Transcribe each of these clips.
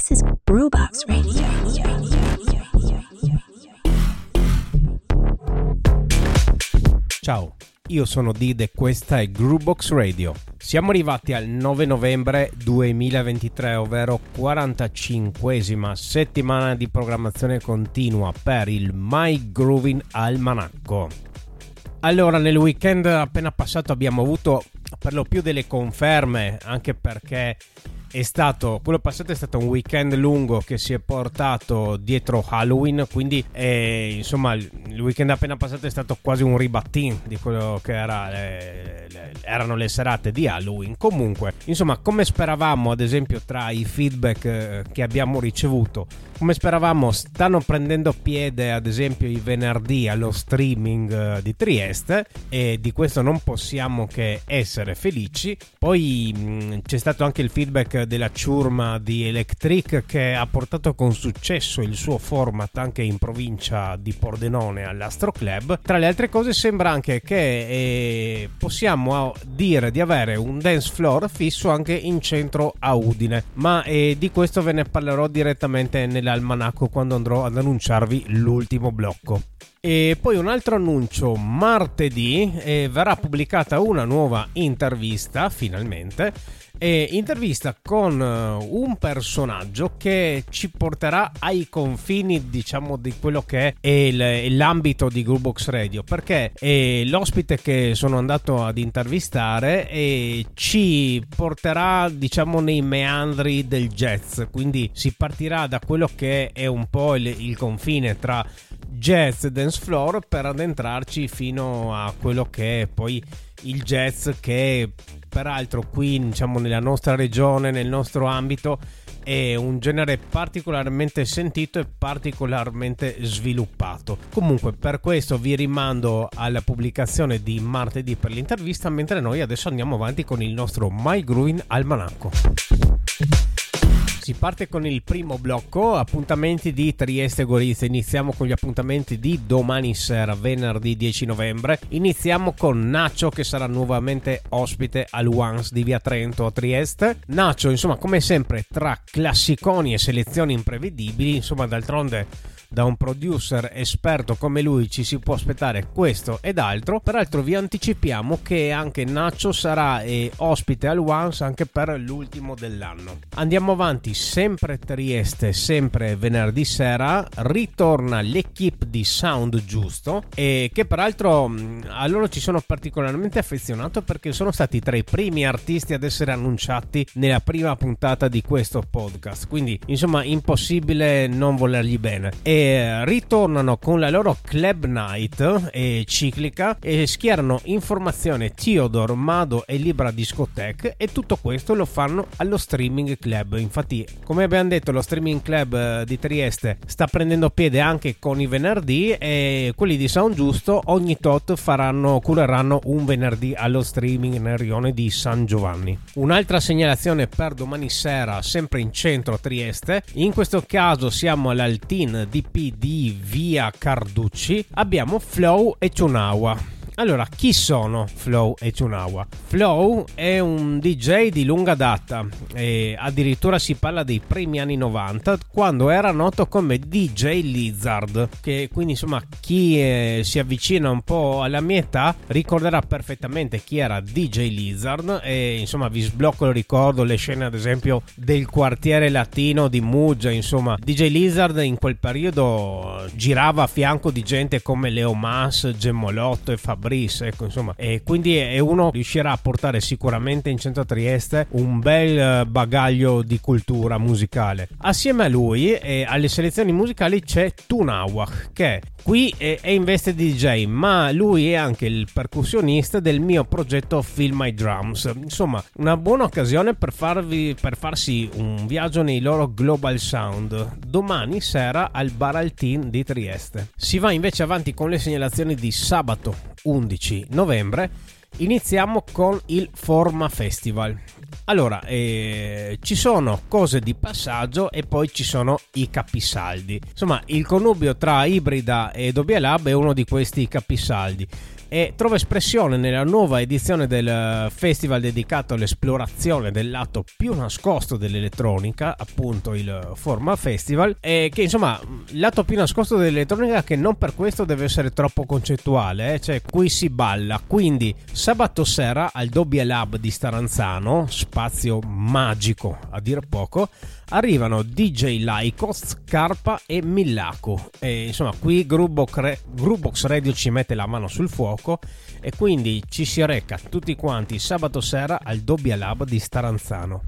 This is Brewbox Radio. Ciao, io sono Did e questa è Groovebox Radio. Siamo arrivati al 9 novembre 2023, ovvero 45esima settimana di programmazione continua per il My Grooving Almanacco. Allora, nel weekend appena passato abbiamo avuto per lo più delle conferme, anche perché è stato quello passato è stato un weekend lungo che si è portato dietro Halloween quindi eh, insomma il weekend appena passato è stato quasi un ribattin di quello che era, le, le, erano le serate di Halloween. Comunque insomma come speravamo ad esempio tra i feedback eh, che abbiamo ricevuto come speravamo stanno prendendo piede ad esempio i venerdì allo streaming eh, di Trieste e di questo non possiamo che essere felici. Poi mh, c'è stato anche il feedback della ciurma di Electric che ha portato con successo il suo format anche in provincia di Pordenone all'Astro Club. Tra le altre cose sembra anche che eh, possiamo dire di avere un dance floor fisso anche in centro a Udine, ma eh, di questo ve ne parlerò direttamente nell'almanacco quando andrò ad annunciarvi l'ultimo blocco. E poi un altro annuncio, martedì eh, verrà pubblicata una nuova intervista finalmente e intervista con uh, un personaggio che ci porterà ai confini diciamo di quello che è il, l'ambito di Groovebox Radio perché l'ospite che sono andato ad intervistare ci porterà diciamo nei meandri del jazz. Quindi si partirà da quello che è un po' il, il confine tra jazz dance floor per addentrarci fino a quello che è poi il jazz che peraltro qui diciamo nella nostra regione, nel nostro ambito è un genere particolarmente sentito e particolarmente sviluppato. Comunque per questo vi rimando alla pubblicazione di martedì per l'intervista mentre noi adesso andiamo avanti con il nostro My Growing Almanacco. Si parte con il primo blocco, appuntamenti di Trieste Gorizia. Iniziamo con gli appuntamenti di domani sera, venerdì 10 novembre. Iniziamo con Nacho che sarà nuovamente ospite al Once di Via Trento a Trieste. Nacho, insomma, come sempre, tra classiconi e selezioni imprevedibili, insomma, d'altronde da un producer esperto come lui ci si può aspettare questo ed altro. Peraltro vi anticipiamo che anche Nacho sarà eh, ospite al Once anche per l'ultimo dell'anno. Andiamo avanti, sempre Trieste, sempre venerdì sera, ritorna l'equipe di Sound Giusto e che peraltro a loro ci sono particolarmente affezionato perché sono stati tra i primi artisti ad essere annunciati nella prima puntata di questo podcast. Quindi insomma impossibile non volergli bene. E ritornano con la loro Club Night e ciclica e schierano informazione Theodore, Mado e Libra Discotheque e tutto questo lo fanno allo streaming club. Infatti, come abbiamo detto, lo streaming club eh, di Trieste sta prendendo piede anche con i venerdì e quelli di Sound Giusto ogni tot faranno, cureranno un venerdì allo streaming nel rione di San Giovanni. Un'altra segnalazione per domani sera, sempre in centro Trieste, in questo caso siamo all'Altin di di via Carducci abbiamo Flow e Chunawa. Allora, chi sono Flow e Chunawa? Flow è un DJ di lunga data e addirittura si parla dei primi anni 90 quando era noto come DJ Lizard, che quindi insomma chi eh, si avvicina un po' alla mia età ricorderà perfettamente chi era DJ Lizard e insomma vi sblocco il ricordo le scene ad esempio del quartiere latino di Muggia, insomma DJ Lizard in quel periodo girava a fianco di gente come Leo Mas, Gemmolotto e Fabrizio Brice, ecco, insomma, e quindi è uno riuscirà a portare sicuramente in centro a Trieste un bel eh, bagaglio di cultura musicale. Assieme a lui e alle selezioni musicali c'è Tunawak, che qui è in veste di DJ, ma lui è anche il percussionista del mio progetto Feel My Drums. Insomma, una buona occasione per, farvi, per farsi un viaggio nei loro Global Sound domani sera al Bar Altin di Trieste. Si va invece avanti con le segnalazioni di sabato 11 novembre iniziamo con il Forma Festival. Allora, eh, ci sono cose di passaggio e poi ci sono i capisaldi. Insomma, il connubio tra Ibrida e Dobia Lab è uno di questi capisaldi. E trova espressione nella nuova edizione del festival dedicato all'esplorazione del lato più nascosto dell'elettronica, appunto il Forma Festival, e che insomma lato più nascosto dell'elettronica che non per questo deve essere troppo concettuale, eh? cioè qui si balla, quindi sabato sera al Dobbia Lab di Staranzano, spazio magico a dir poco, arrivano DJ Lycos, Scarpa e Millaco. E insomma, qui Groovebox Radio ci mette la mano sul fuoco e quindi ci si reca tutti quanti sabato sera al Dobbia Lab di Staranzano.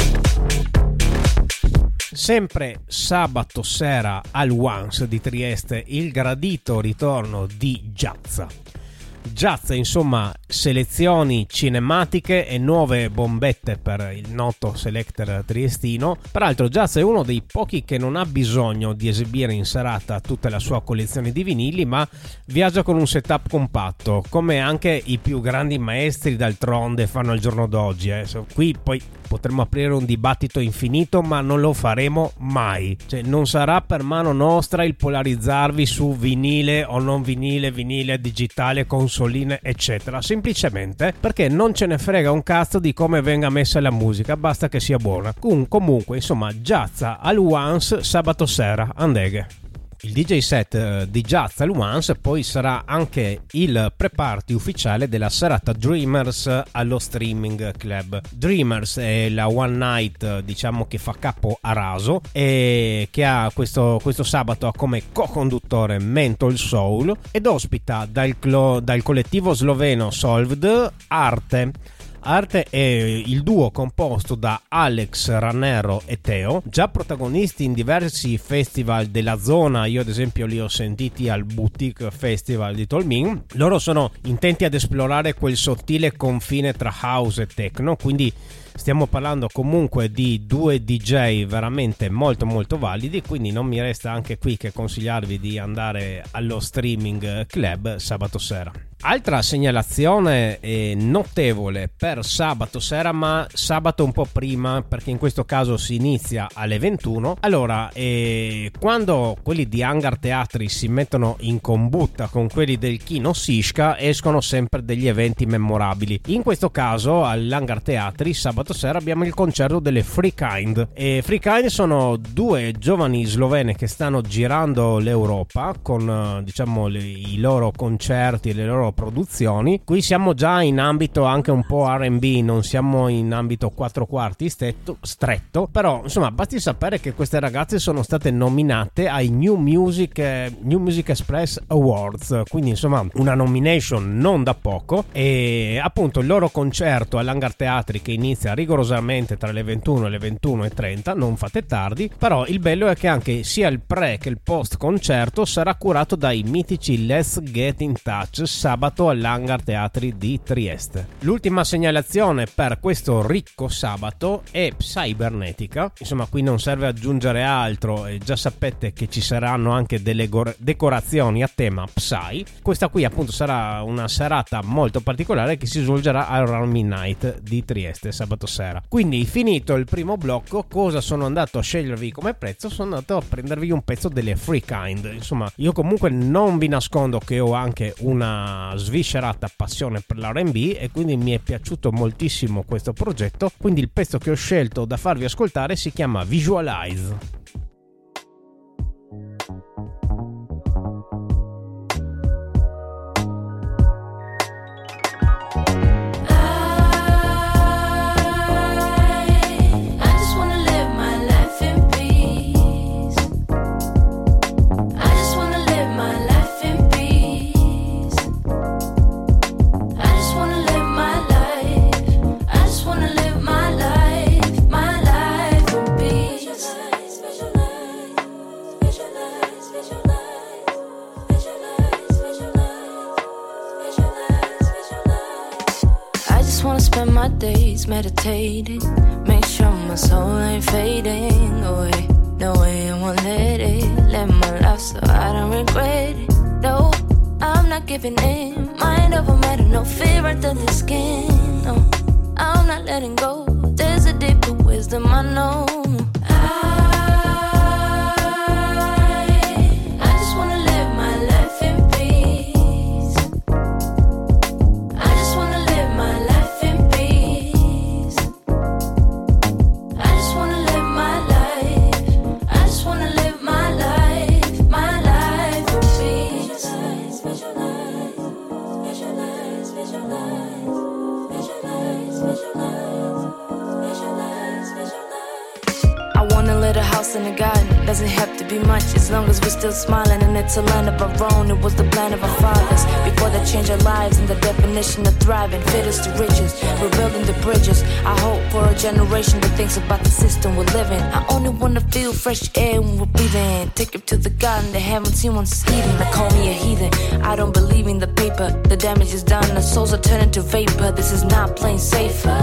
Sempre sabato sera al Once di Trieste il gradito ritorno di Giazza Jazz, insomma, selezioni cinematiche e nuove bombette per il noto selector triestino. Peraltro, Jazz è uno dei pochi che non ha bisogno di esibire in serata tutta la sua collezione di vinili, ma viaggia con un setup compatto, come anche i più grandi maestri d'altronde fanno al giorno d'oggi. Eh. Qui poi potremmo aprire un dibattito infinito, ma non lo faremo mai. Cioè, non sarà per mano nostra il polarizzarvi su vinile o non vinile, vinile digitale, consoline, eccetera. Semplicemente perché non ce ne frega un cazzo di come venga messa la musica, basta che sia buona. comunque, insomma, Giazza al Once sabato sera, andeghe. Il DJ set eh, di Jazz al poi sarà anche il pre-party ufficiale della serata Dreamers allo Streaming Club. Dreamers è la one night diciamo che fa capo a raso e che ha questo, questo sabato ha come co-conduttore Mental Soul ed ospita dal, dal collettivo sloveno Solved Arte Arte è il duo composto da Alex Ranero e Teo, già protagonisti in diversi festival della zona, io ad esempio li ho sentiti al Boutique Festival di Tolmin. Loro sono intenti ad esplorare quel sottile confine tra house e techno, quindi stiamo parlando comunque di due DJ veramente molto molto validi quindi non mi resta anche qui che consigliarvi di andare allo streaming club sabato sera Altra segnalazione eh, notevole per sabato sera, ma sabato un po' prima, perché in questo caso si inizia alle 21. Allora, eh, quando quelli di Hangar Teatri si mettono in combutta con quelli del Kino Sishka, escono sempre degli eventi memorabili. In questo caso, all'Hangar Teatri, sabato sera abbiamo il concerto delle Free Kind. E Free Kind sono due giovani slovene che stanno girando l'Europa con, diciamo, le, i loro concerti, le loro produzioni. Qui siamo già in ambito anche un po' RB, non siamo in ambito 4 quarti stetto, stretto, però insomma basti sapere che queste ragazze sono state nominate ai New Music, New Music Express Awards, quindi insomma una nomination non da poco e appunto il loro concerto all'Hangar Teatri che inizia rigorosamente tra le 21 e le 21 e 30, non fate tardi, però il bello è che anche sia il pre che il post concerto sarà curato dai mitici Let's Get in Touch sabato sabato all'Hangar Teatri di Trieste. L'ultima segnalazione per questo ricco sabato è Cybernetica. Insomma, qui non serve aggiungere altro, e già sapete che ci saranno anche delle go- decorazioni a tema Psy. Questa qui appunto sarà una serata molto particolare che si svolgerà al Round Midnight di Trieste sabato sera. Quindi finito il primo blocco, cosa sono andato a scegliervi come prezzo? Sono andato a prendervi un pezzo delle Free Kind. Insomma, io comunque non vi nascondo che ho anche una sviscerata passione per l'RB e quindi mi è piaciuto moltissimo questo progetto. Quindi il pezzo che ho scelto da farvi ascoltare si chiama Visualize. Meditating. Make sure my soul ain't fading away. No way I won't let it. Live my life so I don't regret it. No, I'm not giving in. A land of our own. It was the plan of our fathers. Before they change our lives and the definition of thriving. Fit us to riches. We're building the bridges. I hope for a generation that thinks about system we're living. I only wanna feel fresh air when we're breathing. Take it to the garden they haven't seen once eating. They call me a heathen. I don't believe in the paper. The damage is done. The souls are turning to vapor. This is not playing safer.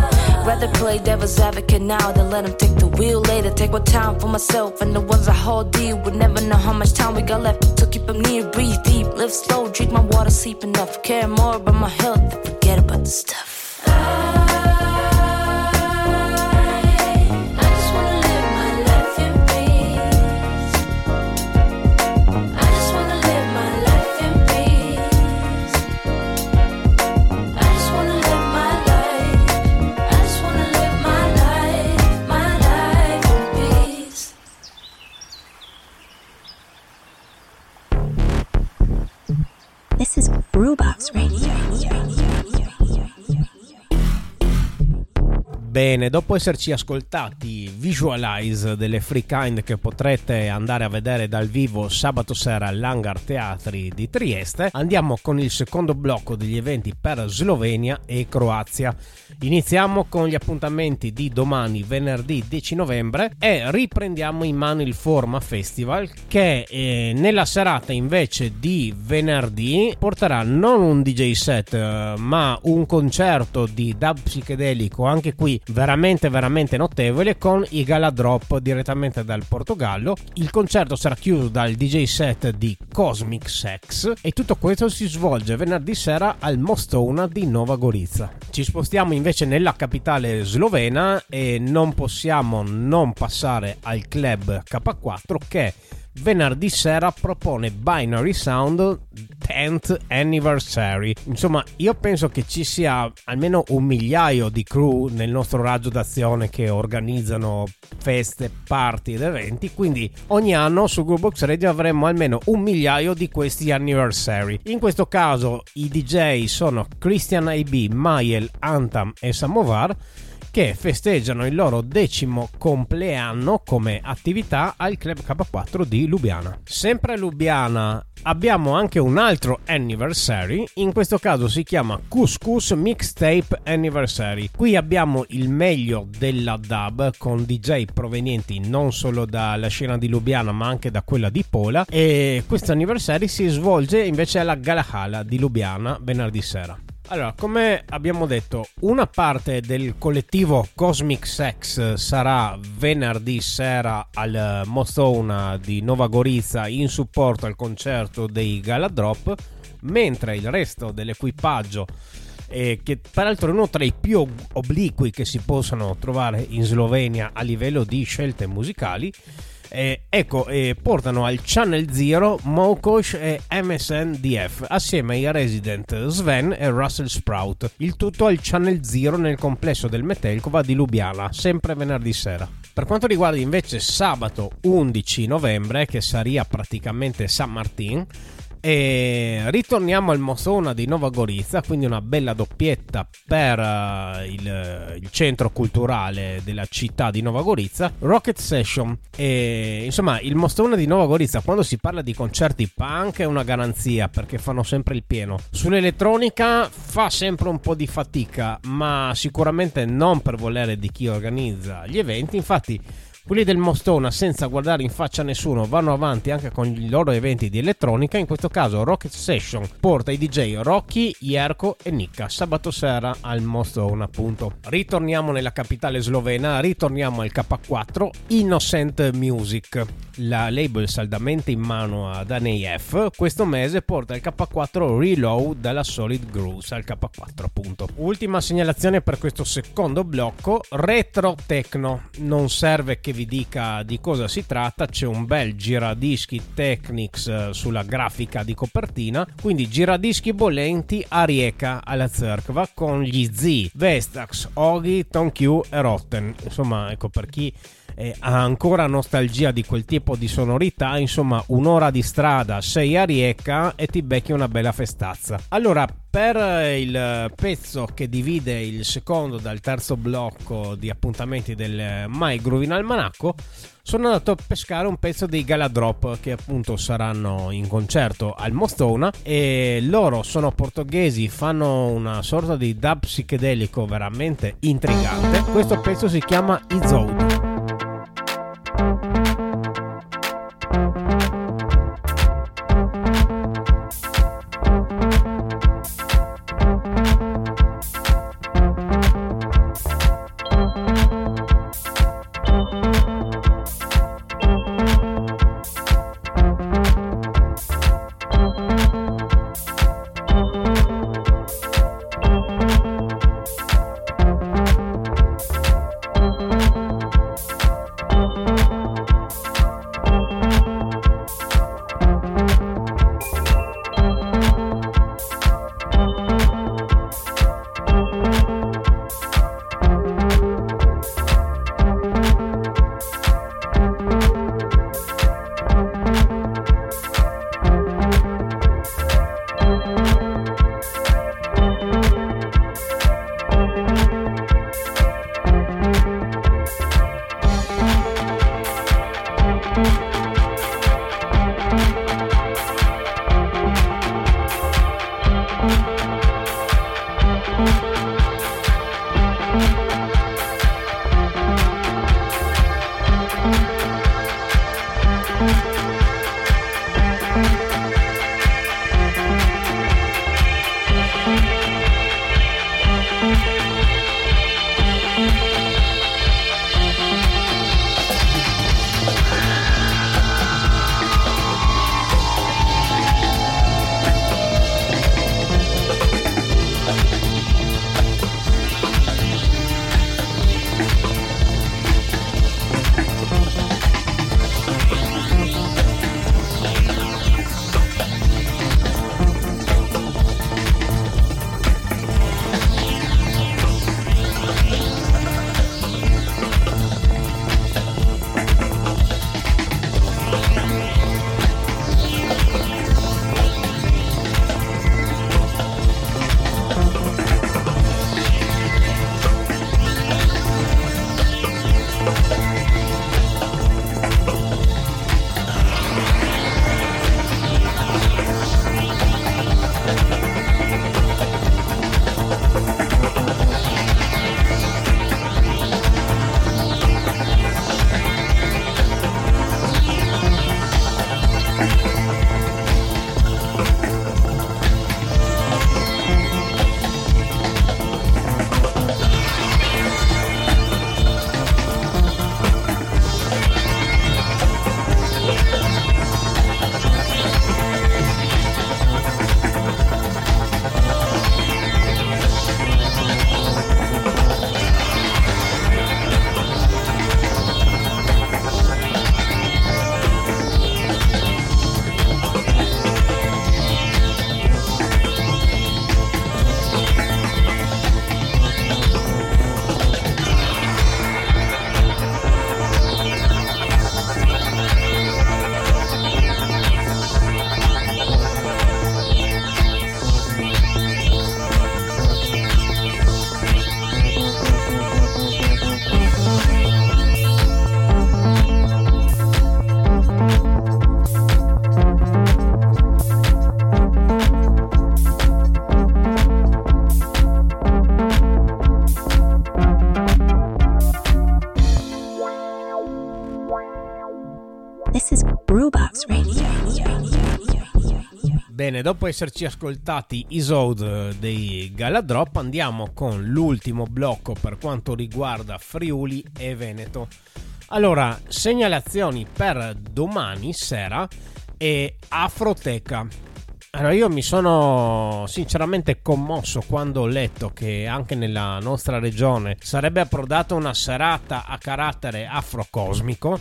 Rather play devil's advocate now than let them take the wheel later. Take more time for myself and the ones I hold dear. Would never know how much time we got left. So keep them near, breathe deep, live slow, drink my water, sleep enough. Care more about my health, forget about the stuff. This is Brewbox Radio. Bene, dopo esserci ascoltati Visualize delle Free Kind che potrete andare a vedere dal vivo sabato sera all'Hangar Teatri di Trieste, andiamo con il secondo blocco degli eventi per Slovenia e Croazia. Iniziamo con gli appuntamenti di domani, venerdì 10 novembre, e riprendiamo in mano il Forma Festival che eh, nella serata invece di venerdì porterà non un DJ set eh, ma un concerto di dub psichedelico anche qui veramente veramente notevole con i Gala Drop direttamente dal Portogallo. Il concerto sarà chiuso dal DJ set di Cosmic Sex e tutto questo si svolge venerdì sera al Mostona di Nova Gorizia. Ci spostiamo invece nella capitale slovena e non possiamo non passare al club K4 che venerdì sera propone Binary Sound 10th Anniversary. Insomma, io penso che ci sia almeno un migliaio di crew nel nostro raggio d'azione che organizzano feste, party ed eventi, quindi ogni anno su Groovebox Radio avremo almeno un migliaio di questi anniversary. In questo caso i DJ sono Christian AB, Mael, Antam e Samovar che festeggiano il loro decimo compleanno come attività al Club K4 di Lubiana. Sempre a Lubiana abbiamo anche un altro anniversary, in questo caso si chiama Couscous Mixtape Anniversary. Qui abbiamo il meglio della dub con DJ provenienti non solo dalla scena di Lubiana ma anche da quella di Pola e questo anniversary si svolge invece alla Galahala di Lubiana venerdì sera. Allora, come abbiamo detto, una parte del collettivo Cosmic Sex sarà venerdì sera al Mostona di Nova Gorizia in supporto al concerto dei Galadrop, mentre il resto dell'equipaggio eh, che peraltro è uno tra i più obliqui che si possano trovare in Slovenia a livello di scelte musicali, eh, ecco, eh, portano al Channel Zero Mokosh e MSNDF assieme ai resident Sven e Russell Sprout. Il tutto al Channel Zero nel complesso del Metelkova di Lubiana, sempre venerdì sera. Per quanto riguarda invece sabato 11 novembre, che sarebbe praticamente San Martin, e ritorniamo al Mosona di Nova Gorizia, quindi una bella doppietta per uh, il, il, centro culturale della città di Nova Gorizia, Rocket Session. E, insomma, il Mosona di Nova Gorizia, quando si parla di concerti punk, è una garanzia perché fanno sempre il pieno. Sull'elettronica fa sempre un po' di fatica, ma sicuramente non per volere di chi organizza gli eventi. Infatti, quelli del Mostona, senza guardare in faccia a nessuno, vanno avanti anche con i loro eventi di elettronica. In questo caso, Rocket Session porta i DJ Rocky, Jerko e Nicca sabato sera al Mostona. Appunto. Ritorniamo nella capitale slovena, ritorniamo al K4 Innocent Music. La label saldamente in mano ad ANEF questo mese porta il K4 Reload dalla Solid Grooves al K4 appunto. Ultima segnalazione per questo secondo blocco, Retro Techno. Non serve che vi dica di cosa si tratta, c'è un bel giradischi Technics eh, sulla grafica di copertina, quindi giradischi bollenti a Rieca alla Zerkva con gli Z, Vestax, Ogi, Tonq e Rotten. Insomma, ecco per chi eh, ha ancora nostalgia di quel tipo di sonorità, insomma un'ora di strada, sei a Rieca e ti becchi una bella festazza. Allora, per il pezzo che divide il secondo dal terzo blocco di appuntamenti del My Groove in Almanacco, sono andato a pescare un pezzo dei Galadrop che appunto saranno in concerto al Mostona e loro sono portoghesi, fanno una sorta di dub psichedelico veramente intrigante. Questo pezzo si chiama Izode. Bene, dopo esserci ascoltati i Isode dei Galadrop, andiamo con l'ultimo blocco per quanto riguarda Friuli e Veneto. Allora, segnalazioni per domani sera e Afroteca. Allora, io mi sono sinceramente commosso quando ho letto che anche nella nostra regione sarebbe approdata una serata a carattere afrocosmico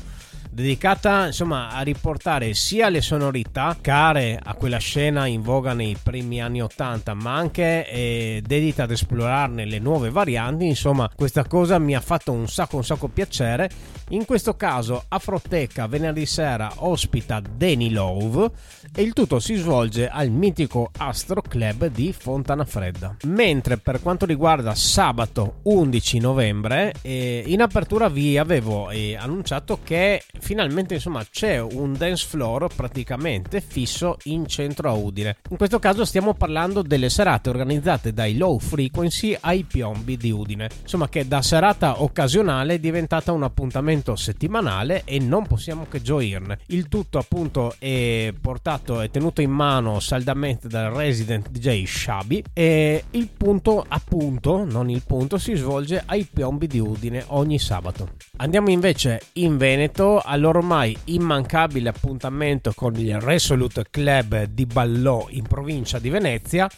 dedicata insomma a riportare sia le sonorità care a quella scena in voga nei primi anni 80 ma anche eh, dedita ad esplorarne le nuove varianti insomma questa cosa mi ha fatto un sacco un sacco piacere. In questo caso Afroteca venerdì sera ospita Danny Love e il tutto si svolge al mitico Astro Club di Fontana Fredda mentre per quanto riguarda sabato 11 novembre eh, in apertura vi avevo eh, annunciato che finalmente insomma c'è un dance floor praticamente fisso in centro a Udine. In questo caso stiamo parlando delle serate organizzate dai Low Frequency ai Piombi di Udine. Insomma che da serata occasionale è diventata un appuntamento settimanale e non possiamo che gioirne. Il tutto appunto è portato e tenuto in mano saldamente dal resident DJ Shabi e il punto appunto, non il punto, si svolge ai Piombi di Udine ogni sabato. Andiamo invece in Veneto all'ormai immancabile appuntamento con il Resolute Club di Ballò in provincia di Venezia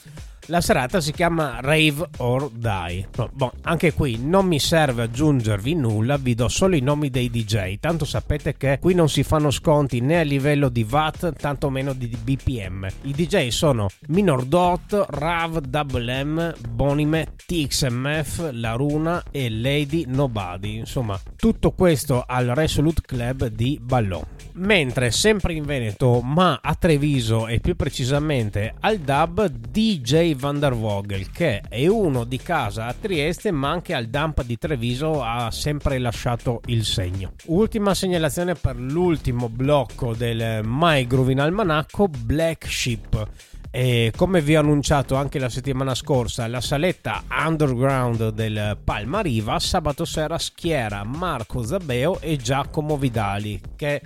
la serata si chiama Rave or Die. Bon, anche qui non mi serve aggiungervi nulla, vi do solo i nomi dei DJ. Tanto sapete che qui non si fanno sconti né a livello di watt, tanto meno di BPM. I DJ sono Minor Dot, Rav Double M, Bonime, TXMF, La Runa e Lady Nobody. Insomma, tutto questo al Resolute Club di Ballò. Mentre sempre in Veneto, ma a Treviso e più precisamente al Dub, DJ Van der Vogel, che è uno di casa a Trieste, ma anche al Dump di Treviso ha sempre lasciato il segno. Ultima segnalazione per l'ultimo blocco del My Groove in Almanacco, Black Sheep. E come vi ho annunciato anche la settimana scorsa, la saletta underground del Palma Riva sabato sera schiera Marco Zabeo e Giacomo Vidali che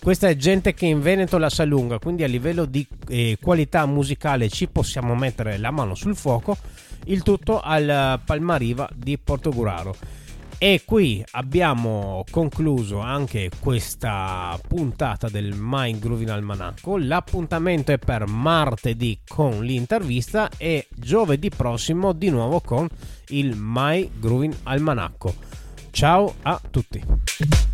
questa è gente che in Veneto la sa lunga, quindi a livello di eh, qualità musicale ci possiamo mettere la mano sul fuoco, il tutto al Palmariva di Portoguraro. E qui abbiamo concluso anche questa puntata del Mind Grooving Almanacco. L'appuntamento è per martedì con l'intervista e giovedì prossimo di nuovo con il My Grooving Almanacco. Ciao a tutti!